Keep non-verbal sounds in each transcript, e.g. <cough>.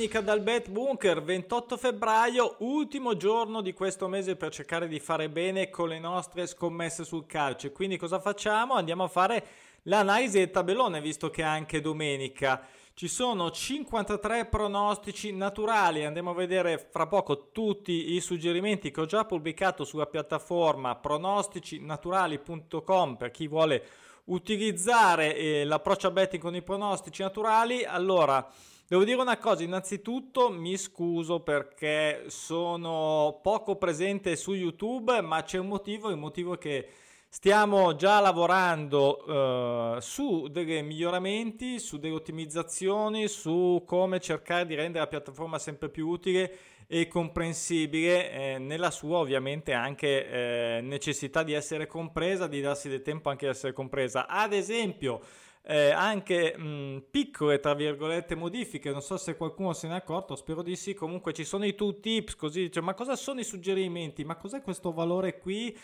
domenica dal Bet Bunker, 28 febbraio, ultimo giorno di questo mese per cercare di fare bene con le nostre scommesse sul calcio. Quindi cosa facciamo? Andiamo a fare l'analisi del tabellone, visto che è anche domenica. Ci sono 53 pronostici naturali, andiamo a vedere fra poco tutti i suggerimenti che ho già pubblicato sulla piattaforma pronosticinaturali.com per chi vuole utilizzare eh, l'approccio a betting con i pronostici naturali. Allora, devo dire una cosa, innanzitutto mi scuso perché sono poco presente su YouTube, ma c'è un motivo, il motivo è che Stiamo già lavorando uh, su dei miglioramenti, su delle ottimizzazioni, su come cercare di rendere la piattaforma sempre più utile e comprensibile eh, nella sua ovviamente anche eh, necessità di essere compresa, di darsi del tempo anche di essere compresa. Ad esempio, eh, anche mh, piccole tra virgolette modifiche, non so se qualcuno se ne è accorto, spero di sì, comunque ci sono i tooltips, così dice ma cosa sono i suggerimenti, ma cos'è questo valore qui?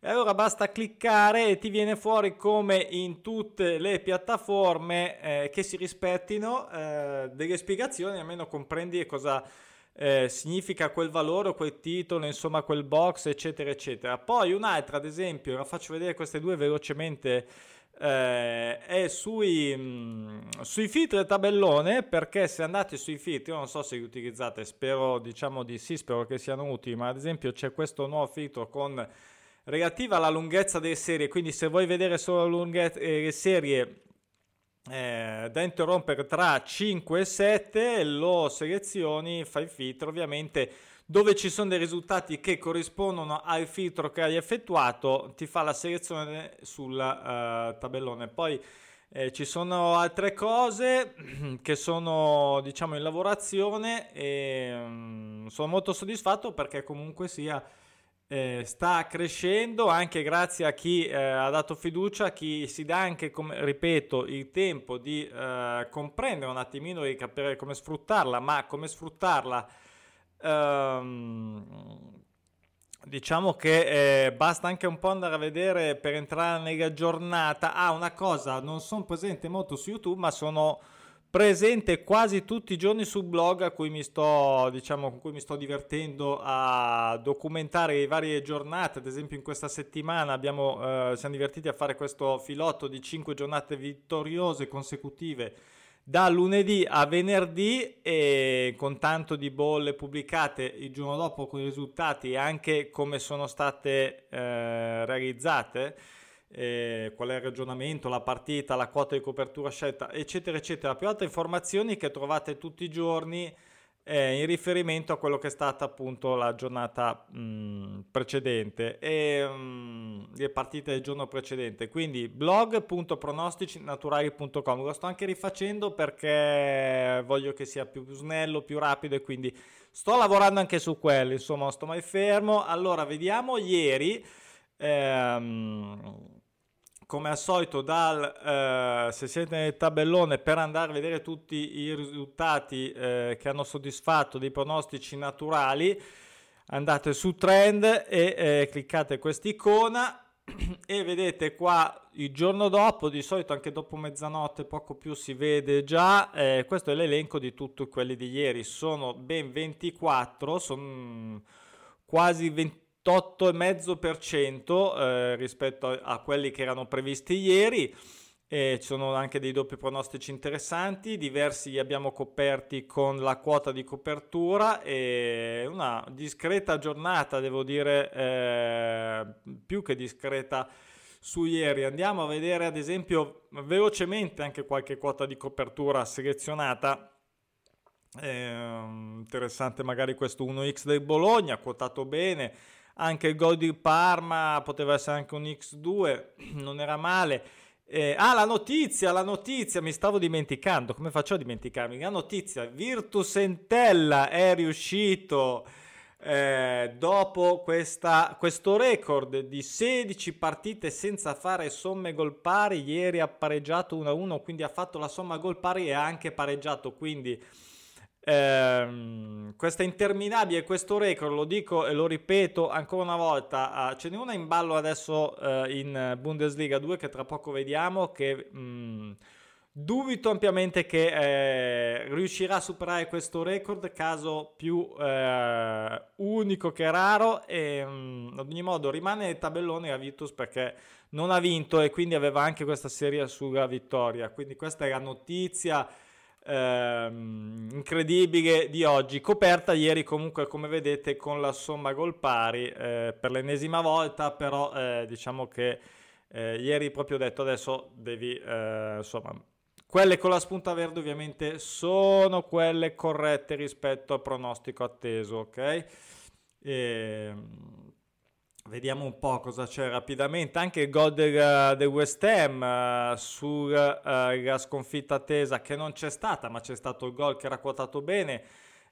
E allora basta cliccare e ti viene fuori come in tutte le piattaforme eh, che si rispettino eh, delle spiegazioni, almeno comprendi cosa eh, significa quel valore, quel titolo, insomma quel box, eccetera, eccetera. Poi un'altra, ad esempio, la faccio vedere queste due velocemente. Eh, è sui, mh, mm, sui filtri del tabellone perché se andate sui filtri non so se li utilizzate spero diciamo di sì spero che siano utili ma ad esempio c'è questo nuovo filtro con relativa alla lunghezza delle serie, quindi se vuoi vedere solo lunghezza, eh, le serie eh, da interrompere tra 5 e 7, lo selezioni, fai filtro ovviamente dove ci sono dei risultati che corrispondono al filtro che hai effettuato, ti fa la selezione sul uh, tabellone. Poi eh, ci sono altre cose <clears throat> che sono diciamo in lavorazione e um, sono molto soddisfatto perché comunque sia eh, sta crescendo anche grazie a chi eh, ha dato fiducia, a chi si dà anche, come, ripeto, il tempo di eh, comprendere un attimino, di capire come sfruttarla, ma come sfruttarla, ehm, diciamo che eh, basta anche un po' andare a vedere per entrare nella giornata. Ah, una cosa, non sono presente molto su YouTube, ma sono presente quasi tutti i giorni sul blog a cui mi sto, diciamo, con cui mi sto divertendo a documentare le varie giornate. Ad esempio, in questa settimana abbiamo, eh, siamo divertiti a fare questo filotto di 5 giornate vittoriose consecutive da lunedì a venerdì e con tanto di bolle pubblicate il giorno dopo con i risultati e anche come sono state eh, realizzate eh, qual è il ragionamento, la partita, la quota di copertura scelta, eccetera, eccetera. Più altre informazioni che trovate tutti i giorni eh, in riferimento a quello che è stata appunto la giornata mh, precedente e mh, le partite del giorno precedente. Quindi blog.pronosticinaturali.com. Lo sto anche rifacendo perché voglio che sia più snello, più rapido e quindi sto lavorando anche su quello. Insomma, sto mai fermo. Allora, vediamo ieri. Ehm, come al solito dal, eh, se siete nel tabellone per andare a vedere tutti i risultati eh, che hanno soddisfatto dei pronostici naturali andate su trend e eh, cliccate quest'icona <clears throat> e vedete qua il giorno dopo di solito anche dopo mezzanotte poco più si vede già eh, questo è l'elenco di tutti quelli di ieri. Sono ben 24 sono quasi 20 28,5% eh, rispetto a quelli che erano previsti ieri. E ci sono anche dei doppi pronostici interessanti, diversi li abbiamo coperti con la quota di copertura e una discreta giornata, devo dire, eh, più che discreta su ieri. Andiamo a vedere ad esempio velocemente anche qualche quota di copertura selezionata. Eh, interessante magari questo 1x del Bologna, quotato bene anche il gol di Parma poteva essere anche un X2, <clears throat> non era male. Eh, ah, la notizia, la notizia, mi stavo dimenticando, come faccio a dimenticarmi? La notizia, Virtus Entella è riuscito eh, dopo questa, questo record di 16 partite senza fare somme gol pari, ieri ha pareggiato 1-1, quindi ha fatto la somma gol pari e ha anche pareggiato, quindi Ehm, questa interminabile, questo record, lo dico e lo ripeto ancora una volta, uh, ce n'è una in ballo adesso uh, in Bundesliga 2 che tra poco vediamo che mh, mm, Dubito ampiamente che eh, riuscirà a superare questo record, caso più eh, unico che raro. E mh, mm, ad ogni modo rimane nel tabellone a Vitus perché non ha vinto e quindi aveva anche questa serie sulla vittoria. Quindi questa è la notizia eh, incredibile di oggi, coperta ieri comunque come vedete con la somma gol pari eh, per l'ennesima volta, però eh, diciamo che eh, ieri proprio ho detto adesso devi eh, insomma quelle con la spunta verde ovviamente sono quelle corrette rispetto al pronostico atteso, ok? E, ehm, vediamo un po' cosa c'è rapidamente. Anche il gol del, del West Ham uh, sulla uh, sconfitta attesa che non c'è stata, ma c'è stato il gol che era quotato bene.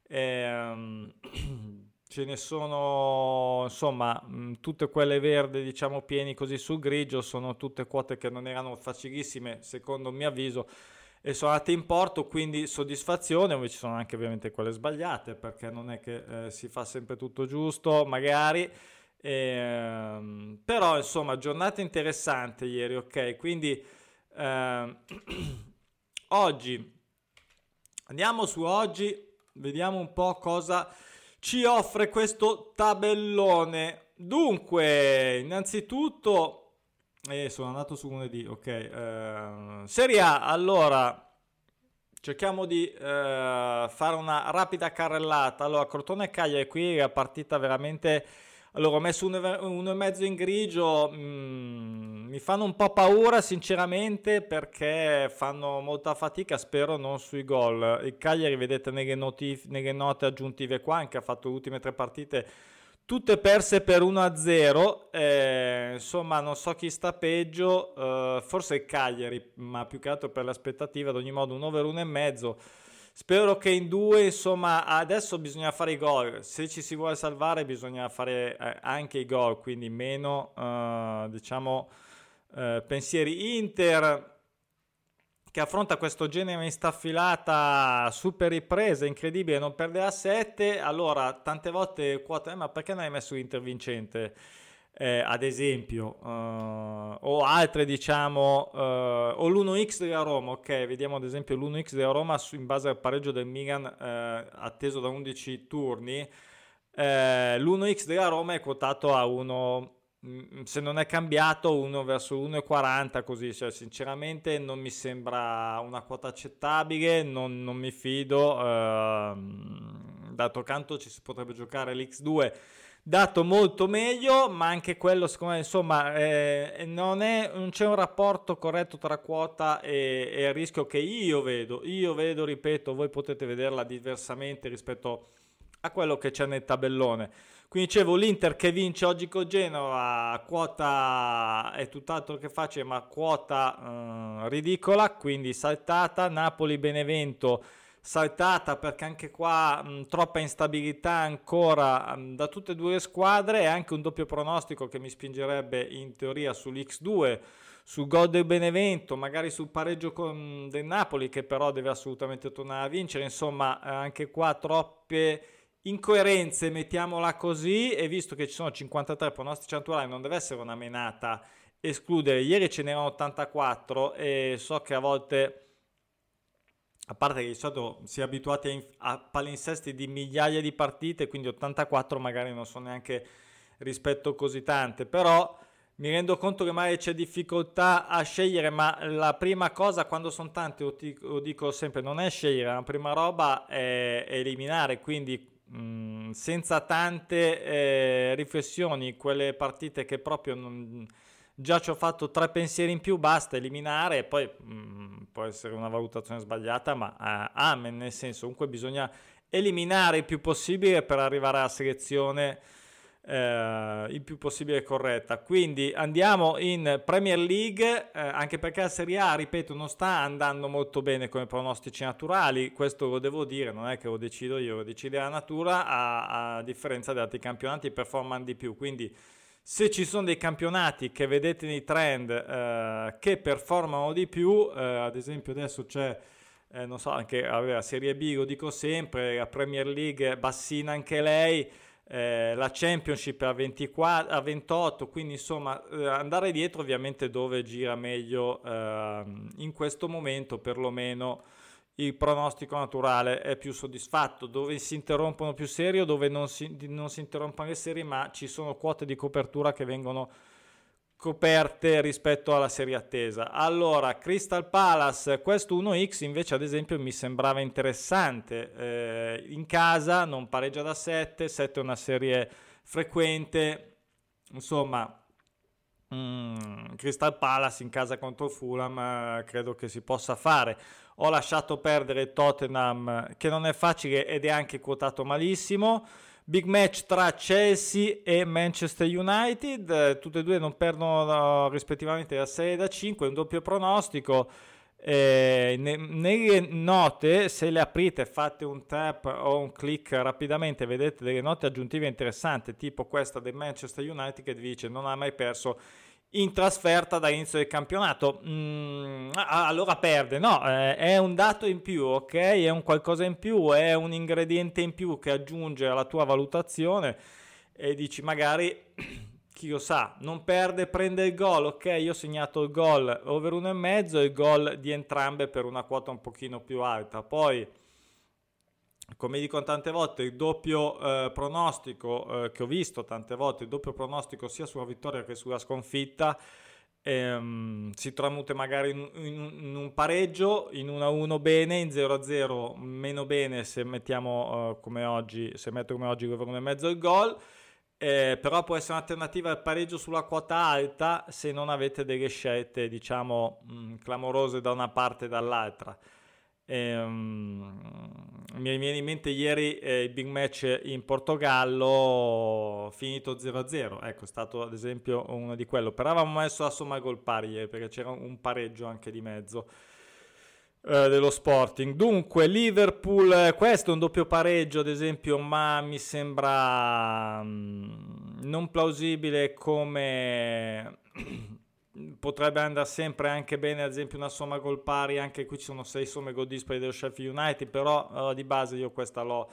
E, um, <clears throat> ce ne sono insomma mh, tutte quelle verde diciamo pieni così sul grigio sono tutte quote che non erano facilissime secondo il mio avviso e sono andate in porto quindi soddisfazione ci sono anche ovviamente quelle sbagliate perché non è che eh, si fa sempre tutto giusto magari eh, però insomma giornata interessante ieri ok quindi eh, <clears throat> oggi andiamo su oggi vediamo un po' cosa ci offre questo tabellone. Dunque, innanzitutto, eh, sono andato su lunedì, ok. Eh, Serie A, allora, cerchiamo di eh, fare una rapida carrellata. Allora, Crotone e Cagliari qui la partita veramente allora, ho messo uno, e mezzo in grigio, mm, mi fanno un po' paura sinceramente perché fanno molta fatica, spero non sui gol. Il Cagliari, vedete nelle, notif- nelle note aggiuntive qua, anche ha fatto le ultime tre partite tutte perse per 1-0, eh, insomma non so chi sta peggio, eh, forse il Cagliari, ma più che altro per le aspettative, ad ogni modo un over 1,5 Spero che in due, insomma, adesso bisogna fare i gol. Se ci si vuole salvare, bisogna fare eh, anche i gol, quindi meno, eh, diciamo, eh, pensieri. Inter che affronta questo genere in staffilata super ripresa, incredibile, non perde a 7. Allora, tante volte quota, eh, ma perché non hai messo l'Inter vincente? Eh, ad esempio, uh, o altre diciamo, uh, o l'1x della Roma, ok, vediamo ad esempio l'1x della Roma su, in base al pareggio del Milan uh, atteso da 11 turni, l'1x della Roma è quotato a 1, mm, se non è cambiato, 1 verso 1,40 così, cioè, sinceramente non mi sembra una quota accettabile, non, non mi fido, ehm, d'altro canto ci si potrebbe giocare l'x2 dato molto meglio, ma anche quello, secondo me, insomma, eh, non, è, non, c'è un rapporto corretto tra quota e, e, il rischio che io vedo. Io vedo, ripeto, voi potete vederla diversamente rispetto a quello che c'è nel tabellone. Quindi dicevo, l'Inter che vince oggi con Genova, quota è tutt'altro che facile, ma quota eh, ridicola, quindi saltata. Napoli-Benevento saltata perché anche qua mh, troppa instabilità ancora mh, da tutte e due le squadre. E anche un doppio pronostico che mi spingerebbe in teoria sull'X2 sul gol del Benevento, magari sul pareggio con del Napoli che però deve assolutamente tornare a vincere, insomma eh, anche qua troppe incoerenze, mettiamola così, e visto che ci sono 53 pronostici naturali non deve essere una menata escludere, ieri ce n'erano 84 e so che a volte a parte che di solito si è abituati a, a palinsesti di migliaia di partite, quindi 84 magari non sono neanche rispetto così tante, però mi rendo conto che magari c'è difficoltà a scegliere, ma la prima cosa quando sono tante, lo dico sempre, non è scegliere, la prima roba è, eliminare, quindi mh, senza tante eh, riflessioni, quelle partite che proprio non già ci ho fatto tre pensieri in più, basta eliminare e poi mh, mm, può essere una valutazione sbagliata, ma uh, amen, nel senso comunque bisogna eliminare il più possibile per arrivare alla selezione eh, il più possibile corretta. Quindi andiamo in Premier League, eh, anche perché la Serie A, ripeto, non sta andando molto bene come pronostici naturali, questo lo devo dire, non è che lo decido io, lo decide la natura, a, a differenza di altri campionati performano di più, quindi se ci sono dei campionati che vedete nei trend eh, che performano di più, eh, ad esempio adesso c'è, eh, non so, anche la Serie B, lo dico sempre, la Premier League bassina anche lei, eh, la Championship a, 24, a 28, quindi insomma eh, andare dietro ovviamente dove gira meglio eh, in questo momento perlomeno il pronostico naturale è più soddisfatto, dove si interrompono più serie o dove non si, non si interrompono le serie ma ci sono quote di copertura che vengono coperte rispetto alla serie attesa. Allora, Crystal Palace, questo 1x invece ad esempio mi sembrava interessante. Eh, in casa non pareggia da 7, 7 è una serie frequente, insomma, mm, Crystal Palace in casa contro Fulham eh, credo che si possa fare. Ho lasciato perdere Tottenham che non è facile ed è anche quotato malissimo. Big match tra Chelsea e Manchester United, tutte e due non perdono rispettivamente da 6 e da 5, un doppio pronostico. Eh, ne, nelle note, se le aprite, fate un tap o un click rapidamente, vedete delle note aggiuntive interessanti, tipo questa del Manchester United che dice non ha mai perso in trasferta dall'inizio del campionato. Mm, allora perde, no, eh, è un dato in più, ok? È un qualcosa in più, è un ingrediente in più che aggiunge alla tua valutazione e dici magari, <clears throat> chi lo sa, non perde, prende il gol, ok? Io ho segnato il gol over 1,5 e il gol di entrambe per una quota un pochino più alta. Poi come dico tante volte, il doppio eh, pronostico eh, che ho visto tante volte, il doppio pronostico sia sulla vittoria che sulla sconfitta, ehm, si tramuta magari in, in, in, un pareggio, in 1-1 bene, in 0-0 meno bene se mettiamo eh, come oggi, se metto come oggi l'over 1,5 il gol. Eh, però può essere un'alternativa al pareggio sulla quota alta se non avete delle scelte diciamo mh, clamorose da una parte e dall'altra. Ehm, mi viene in mente ieri eh, il big match in Portogallo finito 0-0, ecco è stato ad esempio uno di quello, però avevamo messo a somma gol pari ieri perché c'era un pareggio anche di mezzo eh, dello Sporting. Dunque Liverpool, eh, questo è un doppio pareggio ad esempio, ma mi sembra mh, mm, non plausibile come potrebbe andare sempre anche bene ad esempio una somma gol pari anche qui ci sono 6 somme gol dispari dello Sheffield United però uh, di base io questa l'ho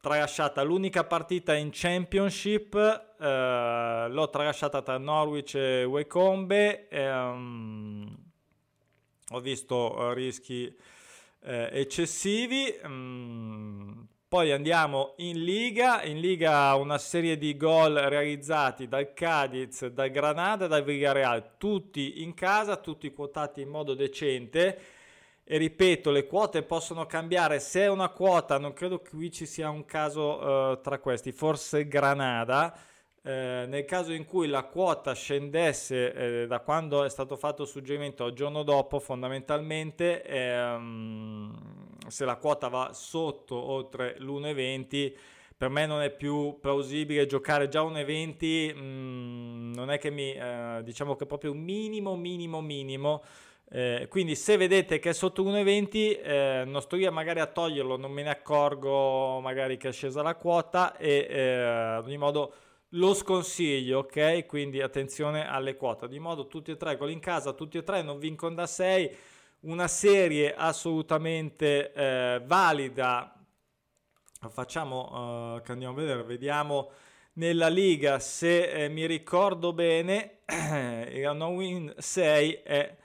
tralasciata. L'unica partita in Championship uh, l'ho tralasciata tra Norwich e Wycombe um, ho visto rischi eccessivi um, poi andiamo in Liga, in Liga una serie di gol realizzati dal Cadiz, dal Granada e dal Villarreal, tutti in casa, tutti quotati in modo decente. E ripeto, le quote possono cambiare. Se è una quota, non credo che qui ci sia un caso uh, tra questi, forse Granada. Eh, nel caso in cui la quota scendesse eh, da quando è stato fatto il suggerimento al giorno dopo, fondamentalmente ehm, se la quota va sotto oltre l'1,20 per me non è più plausibile giocare già 1,20 mm, non è che mi eh, diciamo che proprio un minimo minimo minimo. Eh, quindi se vedete che è sotto 1,20 eh, non sto io magari a toglierlo non me ne accorgo magari che è scesa la quota e eh, ad ogni modo lo sconsiglio, ok? Quindi attenzione alle quote. Di modo tutti e tre gol in casa, tutti e tre non vincono da 6 una serie assolutamente eh, valida. Facciamo uh, che andiamo a vedere, vediamo nella Liga se eh, mi ricordo bene, <clears throat> la no win 6 è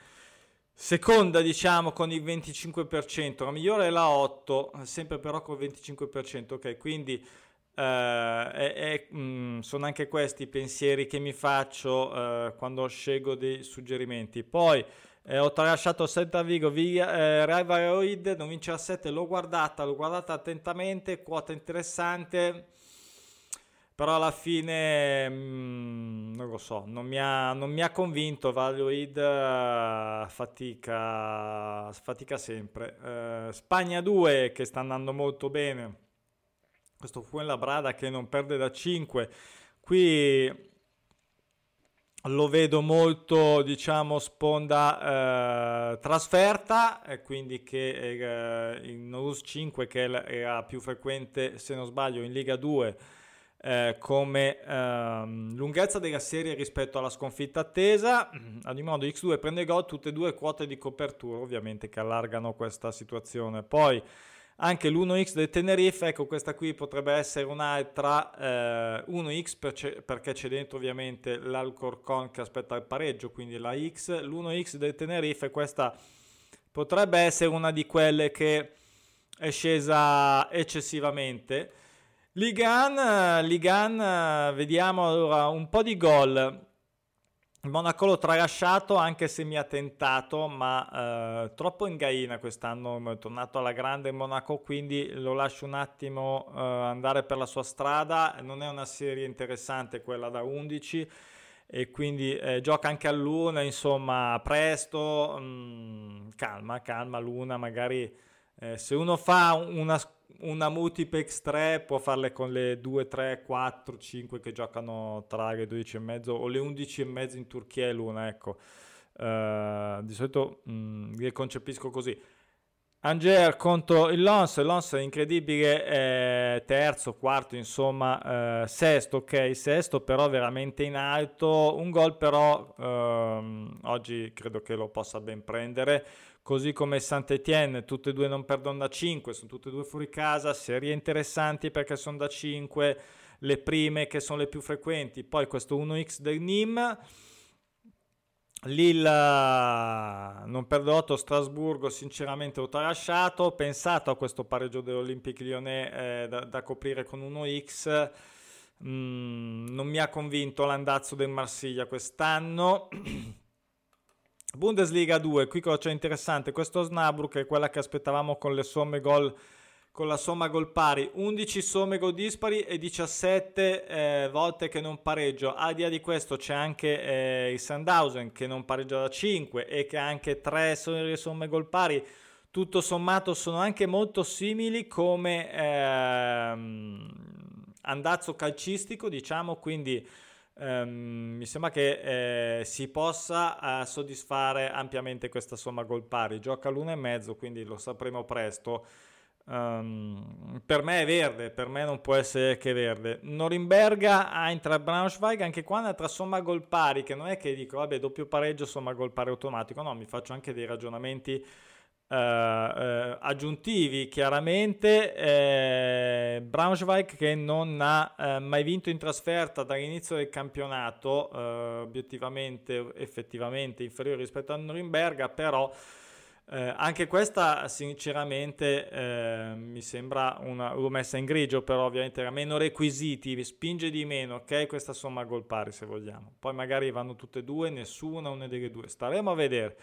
seconda diciamo con il 25%, la migliore è la 8, sempre però con il 25%, ok, quindi Uh, è, è, mh, mm, sono anche questi i pensieri che mi faccio uh, quando scelgo dei suggerimenti. Poi eh, ho tralasciato Santa Vigo, via, eh, Real Valladolid, non vince a 7, l'ho guardata, l'ho guardata attentamente, quota interessante, però alla fine mh, mm, non lo so, non mi ha, non mi ha convinto, Valladolid uh, fatica, fatica sempre. Spagna 2 che sta andando molto bene, questo fu la Brada che non perde da 5, qui lo vedo molto, diciamo, sponda eh, trasferta, e quindi che eh, in US 5, che era più frequente, se non sbaglio, in Liga 2, eh, come ehm, lunghezza della serie rispetto alla sconfitta attesa. Ad ogni modo, X2 prende gol, tutte e due quote di copertura, ovviamente, che allargano questa situazione. Poi anche l'1x del Tenerife, ecco questa qui potrebbe essere un'altra eh, 1x per perché c'è dentro ovviamente l'Alcorcon che aspetta il pareggio, quindi la X, l'1x del Tenerife, questa potrebbe essere una di quelle che è scesa eccessivamente. Ligan, Ligan vediamo allora un po' di gol. Il Monaco l'ho tralasciato anche se mi ha tentato, ma eh, troppo in gaina quest'anno, è tornato alla grande Monaco, quindi lo lascio un attimo eh, andare per la sua strada. Non è una serie interessante quella da 11 e quindi eh, gioca anche a Luna, insomma, presto, mh, mm, calma, calma Luna, magari eh, se uno fa una, una multiplex 3 può farle con le 2, 3, 4, 5 che giocano tra le 12 e mezzo o le 11 e mezzo in Turchia e Luna, ecco. Uh, di solito mh, mm, le concepisco così. Anger contro il Lons, il Lons è incredibile, eh, terzo, quarto, insomma, eh, sesto, ok, sesto, però veramente in alto, un gol però ehm, oggi credo che lo possa ben prendere, così come Saint-Etienne, tutte e due non perdono da 5, sono tutte e due fuori casa, serie interessanti perché sono da 5, le prime che sono le più frequenti, poi questo 1x del Nîmes, Lille non perdo 8, Strasburgo sinceramente ho tralasciato, ho pensato a questo pareggio dell'Olympique Lyonnais eh, da, da, coprire con 1x, mm, non mi ha convinto l'andazzo del Marsiglia quest'anno. <clears throat> Bundesliga 2, qui cosa c'è interessante, questo Snabru è quella che aspettavamo con le somme gol con la somma gol pari, 11 somme gol dispari e 17 eh, volte che non pareggio. Al di là di questo c'è anche eh, il Sandhausen che non pareggia da 5 e che ha anche 3 somme gol pari. Tutto sommato sono anche molto simili come ehm, andazzo calcistico, diciamo, quindi ehm, mi sembra che eh, si possa eh, soddisfare ampiamente questa somma gol pari. Gioca l'1,5, quindi lo sapremo presto. Um, per me è verde, per me non può essere che verde. Norimberga, Eintracht Braunschweig, anche qua un'altra somma gol pari, che non è che dico, vabbè, doppio pareggio, somma gol pari automatico, no, mi faccio anche dei ragionamenti uh, uh, aggiuntivi, chiaramente. Eh, Braunschweig che non ha uh, mai vinto in trasferta dall'inizio del campionato, obiettivamente, effettivamente inferiore rispetto a Norimberga, però... Eh, anche questa sinceramente eh, mi sembra una messa in grigio, però ovviamente ha meno requisiti, spinge di meno, ok? Questa somma gol pari se vogliamo. Poi magari vanno tutte e due, nessuna, una delle due. Staremo a vedere.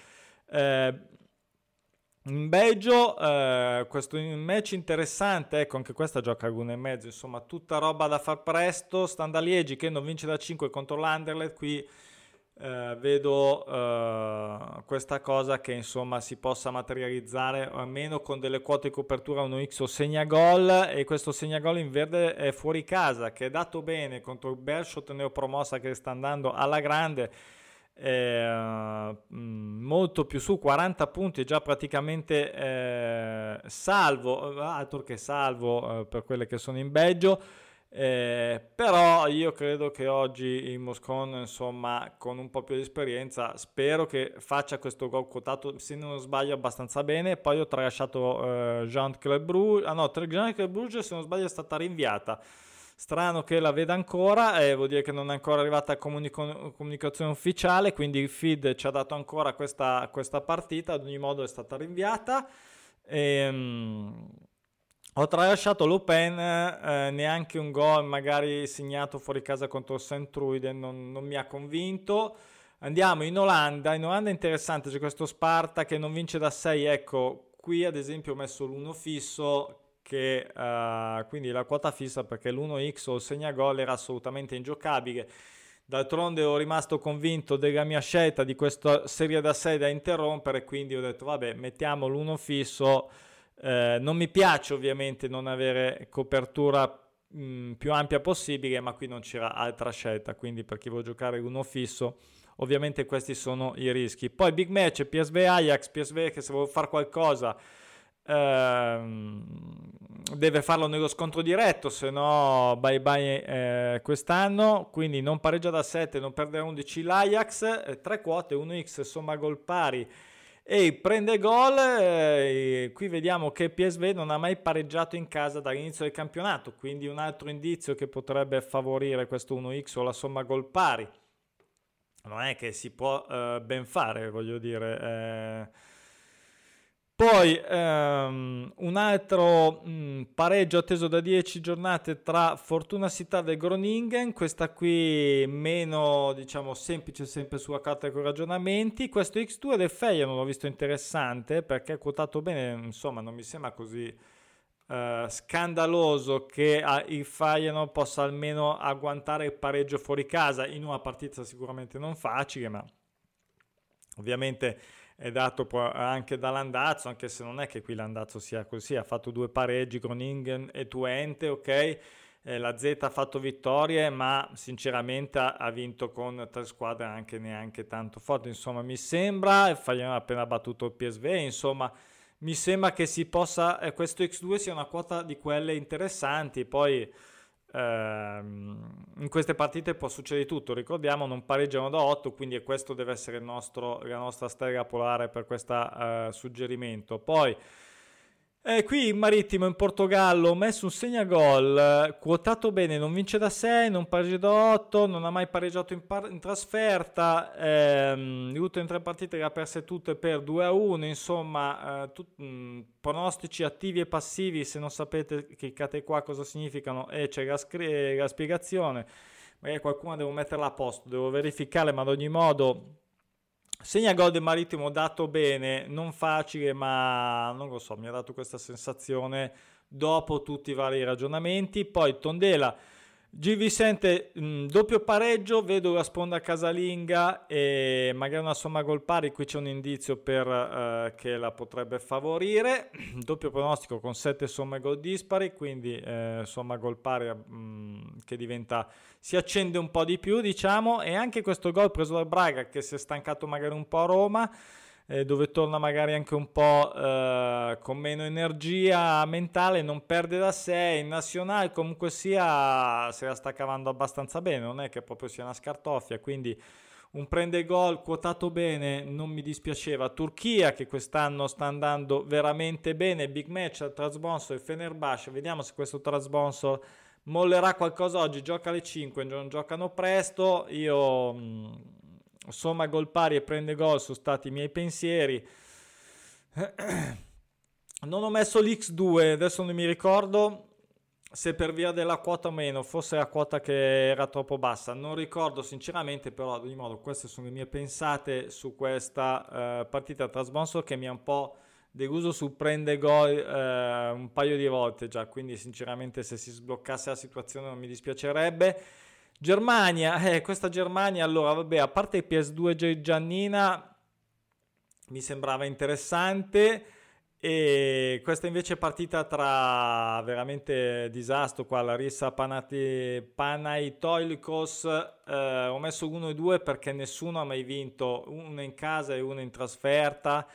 In Belgio, eh, questo match interessante, ecco anche questa gioca a e mezzo, insomma tutta roba da far presto, Standaliegi che non vince da 5 contro l'Anderlet, qui eh, vedo eh, questa cosa che insomma si possa materializzare almeno con delle quote di copertura 1x o segna gol e questo segna gol in verde è fuori casa che è dato bene contro il Bershot neopromossa che sta andando alla grande eh, molto più su 40 punti già praticamente eh, salvo altro che salvo eh, per quelle che sono in Belgio eh, però io credo che oggi il Moscon, insomma, con un po' più di esperienza, spero che faccia questo gol quotato, se non sbaglio, abbastanza bene. Poi ho tralasciato eh, Jean Club Bruges, ah no, Jean Club Bruges, se non sbaglio, è stata rinviata. Strano che la veda ancora, eh, vuol dire che non è ancora arrivata comunico- comunicazione ufficiale, quindi il feed ci ha dato ancora questa, questa partita, ad ogni modo è stata rinviata. E, ehm, ho tralasciato l'Open, eh, neanche un gol magari segnato fuori casa contro St. Truiden, non, non, mi ha convinto. Andiamo in Olanda, in Olanda è interessante, c'è questo Sparta che non vince da 6, ecco, qui ad esempio ho messo l'1 fisso, che uh, quindi la quota fissa perché l'1x o il segnagol era assolutamente ingiocabile. D'altronde ho rimasto convinto della mia scelta di questa serie da 6 da interrompere, quindi ho detto vabbè mettiamo l'1 fisso eh, non mi piace ovviamente non avere copertura mh, mm, più ampia possibile, ma qui non c'era altra scelta, quindi per chi vuole giocare uno fisso, ovviamente questi sono i rischi. Poi big match, PSV Ajax, PSV che se vuole fare qualcosa deve farlo nello scontro diretto, se no bye bye eh, quest'anno, quindi non pareggia da 7, non perde 11 l'Ajax, eh, 3 quote, 1x somma gol pari e prende gol. Eh, qui vediamo che PSV non ha mai pareggiato in casa dall'inizio del campionato, quindi un altro indizio che potrebbe favorire questo 1x o la somma gol pari. Non è che si può eh, ben fare, voglio dire. Poi ehm, un altro mh, mm, pareggio atteso da 10 giornate tra Fortuna Città e Groningen, questa qui meno diciamo semplice sempre sulla carta con ragionamenti. Questo X2 del Feyenoord l'ho visto interessante perché è quotato bene, insomma non mi sembra così eh, scandaloso che ah, il Feyenoord possa almeno agguantare il pareggio fuori casa in una partita sicuramente non facile, ma ovviamente è dato anche dall'andazzo, anche se non è che qui l'andazzo sia così, ha fatto due pareggi con Ingen e Twente, ok? Eh, la Z ha fatto vittorie, ma sinceramente ha vinto con tre squadre anche neanche tanto forti, insomma mi sembra, e Fagliano ha appena battuto il PSV, insomma mi sembra che si possa, eh, questo X2 sia una quota di quelle interessanti, poi in queste partite può succedere tutto, ricordiamo non pareggiano da 8, quindi questo deve essere nostro, la nostra strega polare per questo uh, suggerimento. Poi eh, qui in Marittimo in Portogallo messo un segnagol, quotato bene, non vince da 6, non pareggia da 8, non ha mai pareggiato in, par- in trasferta, ehm, le ultime tre partite le ha perse tutte per 2 a 1, insomma, eh, tut- mh, mm, pronostici attivi e passivi, se non sapete cliccate qua cosa significano e c'è la, scri- la spiegazione, magari qualcuno devo metterla a posto, devo verificare, ma ad ogni modo Segna gol del Marittimo dato bene, non facile, ma non lo so, mi ha dato questa sensazione dopo tutti i vari ragionamenti. Poi Tondela G. Vicente, mh, mm, doppio pareggio, vedo la sponda casalinga e magari una somma gol pari, qui c'è un indizio per, uh, che la potrebbe favorire, <clears throat> doppio pronostico con 7 somme gol dispari, quindi eh, somma gol pari mh, mm, che diventa, si accende un po' di più diciamo, e anche questo gol preso dal Braga che si è stancato magari un po' a Roma, eh, dove torna magari anche un po' eh, con meno energia mentale, non perde da sé, in nazionale comunque sia se la sta cavando abbastanza bene, non è che proprio sia una scartoffia, quindi un prende gol quotato bene, non mi dispiaceva. Turchia che quest'anno sta andando veramente bene, big match al Trasbonsor e Fenerbahce, vediamo se questo Trasbonsor mollerà qualcosa oggi, gioca alle 5, non giocano presto, io... Mh, mm, somma gol pari e prende gol sono stati i miei pensieri. <clears throat> Non ho messo l'X2, adesso non mi ricordo se per via della quota o meno, forse la quota che era troppo bassa, non ricordo sinceramente, però ad ogni modo queste sono le mie pensate su questa uh, partita tra sponsor che mi ha un po' deluso su prende gol uh, un paio di volte già, quindi sinceramente se si sbloccasse la situazione non mi dispiacerebbe. Germania, <laughs> eh, questa Germania, allora, vabbè, a parte il PS2 Giannina, mi sembrava interessante. E questa invece è partita tra veramente disastro qua, Larissa Panati, Panaitoilikos, eh, ho messo 1 e 2 perché nessuno ha mai vinto, uno in casa e uno in trasferta,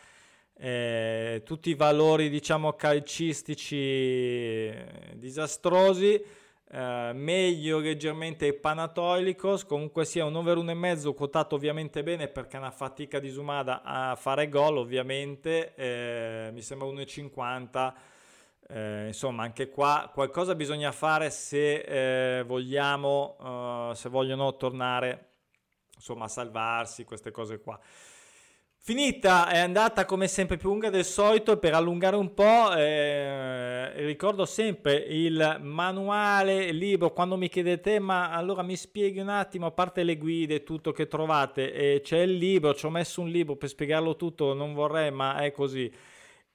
eh, tutti i valori diciamo calcistici disastrosi. Uh, meglio leggermente il Panatoilicos comunque sia un over 1,5 quotato ovviamente bene perché è una fatica disumata a fare gol ovviamente eh, mi sembra 1,50 eh, insomma anche qua qualcosa bisogna fare se eh, vogliamo uh, se vogliono tornare insomma a salvarsi queste cose qua Finita, è andata come sempre più lunga del solito per allungare un po'. Eh, ricordo sempre il manuale, il libro. Quando mi chiedete, ma allora mi spieghi un attimo, a parte le guide, tutto che trovate, eh, c'è il libro. Ci ho messo un libro per spiegarlo tutto. Non vorrei, ma è così.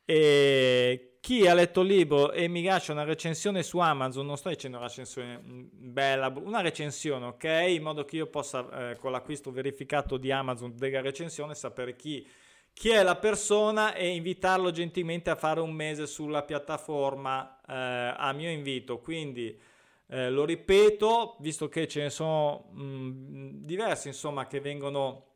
E chi ha letto il libro e mi lascia una recensione su Amazon, non sto dicendo una recensione mm, bella, una recensione, ok? In modo che io possa, eh, con l'acquisto verificato di Amazon della recensione, sapere chi, chi, è la persona e invitarlo gentilmente a fare un mese sulla piattaforma eh, a mio invito. Quindi eh, lo ripeto, visto che ce ne sono mh, mm, diversi, insomma, che vengono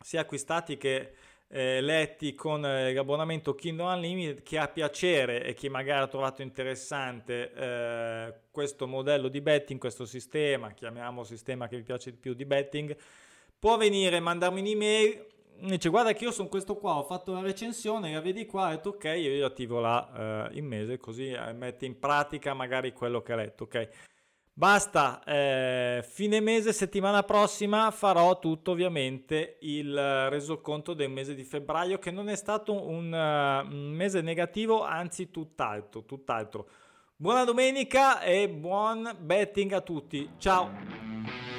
sia acquistati che eh, letti con eh, l'abbonamento Kindle Unlimited chi ha piacere e chi magari ha trovato interessante eh, questo modello di betting, questo sistema, chiamiamo sistema che vi piace di più di betting, può venire, mandarmi un'email dice guarda che io sono questo qua, ho fatto la recensione, la vedi qua, ho detto ok, io attivo la uh, in mese così eh, mette in pratica magari quello che ha letto, ok? Basta, eh, fine mese, settimana prossima farò tutto ovviamente il resoconto del mese di febbraio che non è stato un, uh, un mese negativo, anzi tutt'altro, tutt'altro. Buona domenica e buon betting a tutti. Ciao!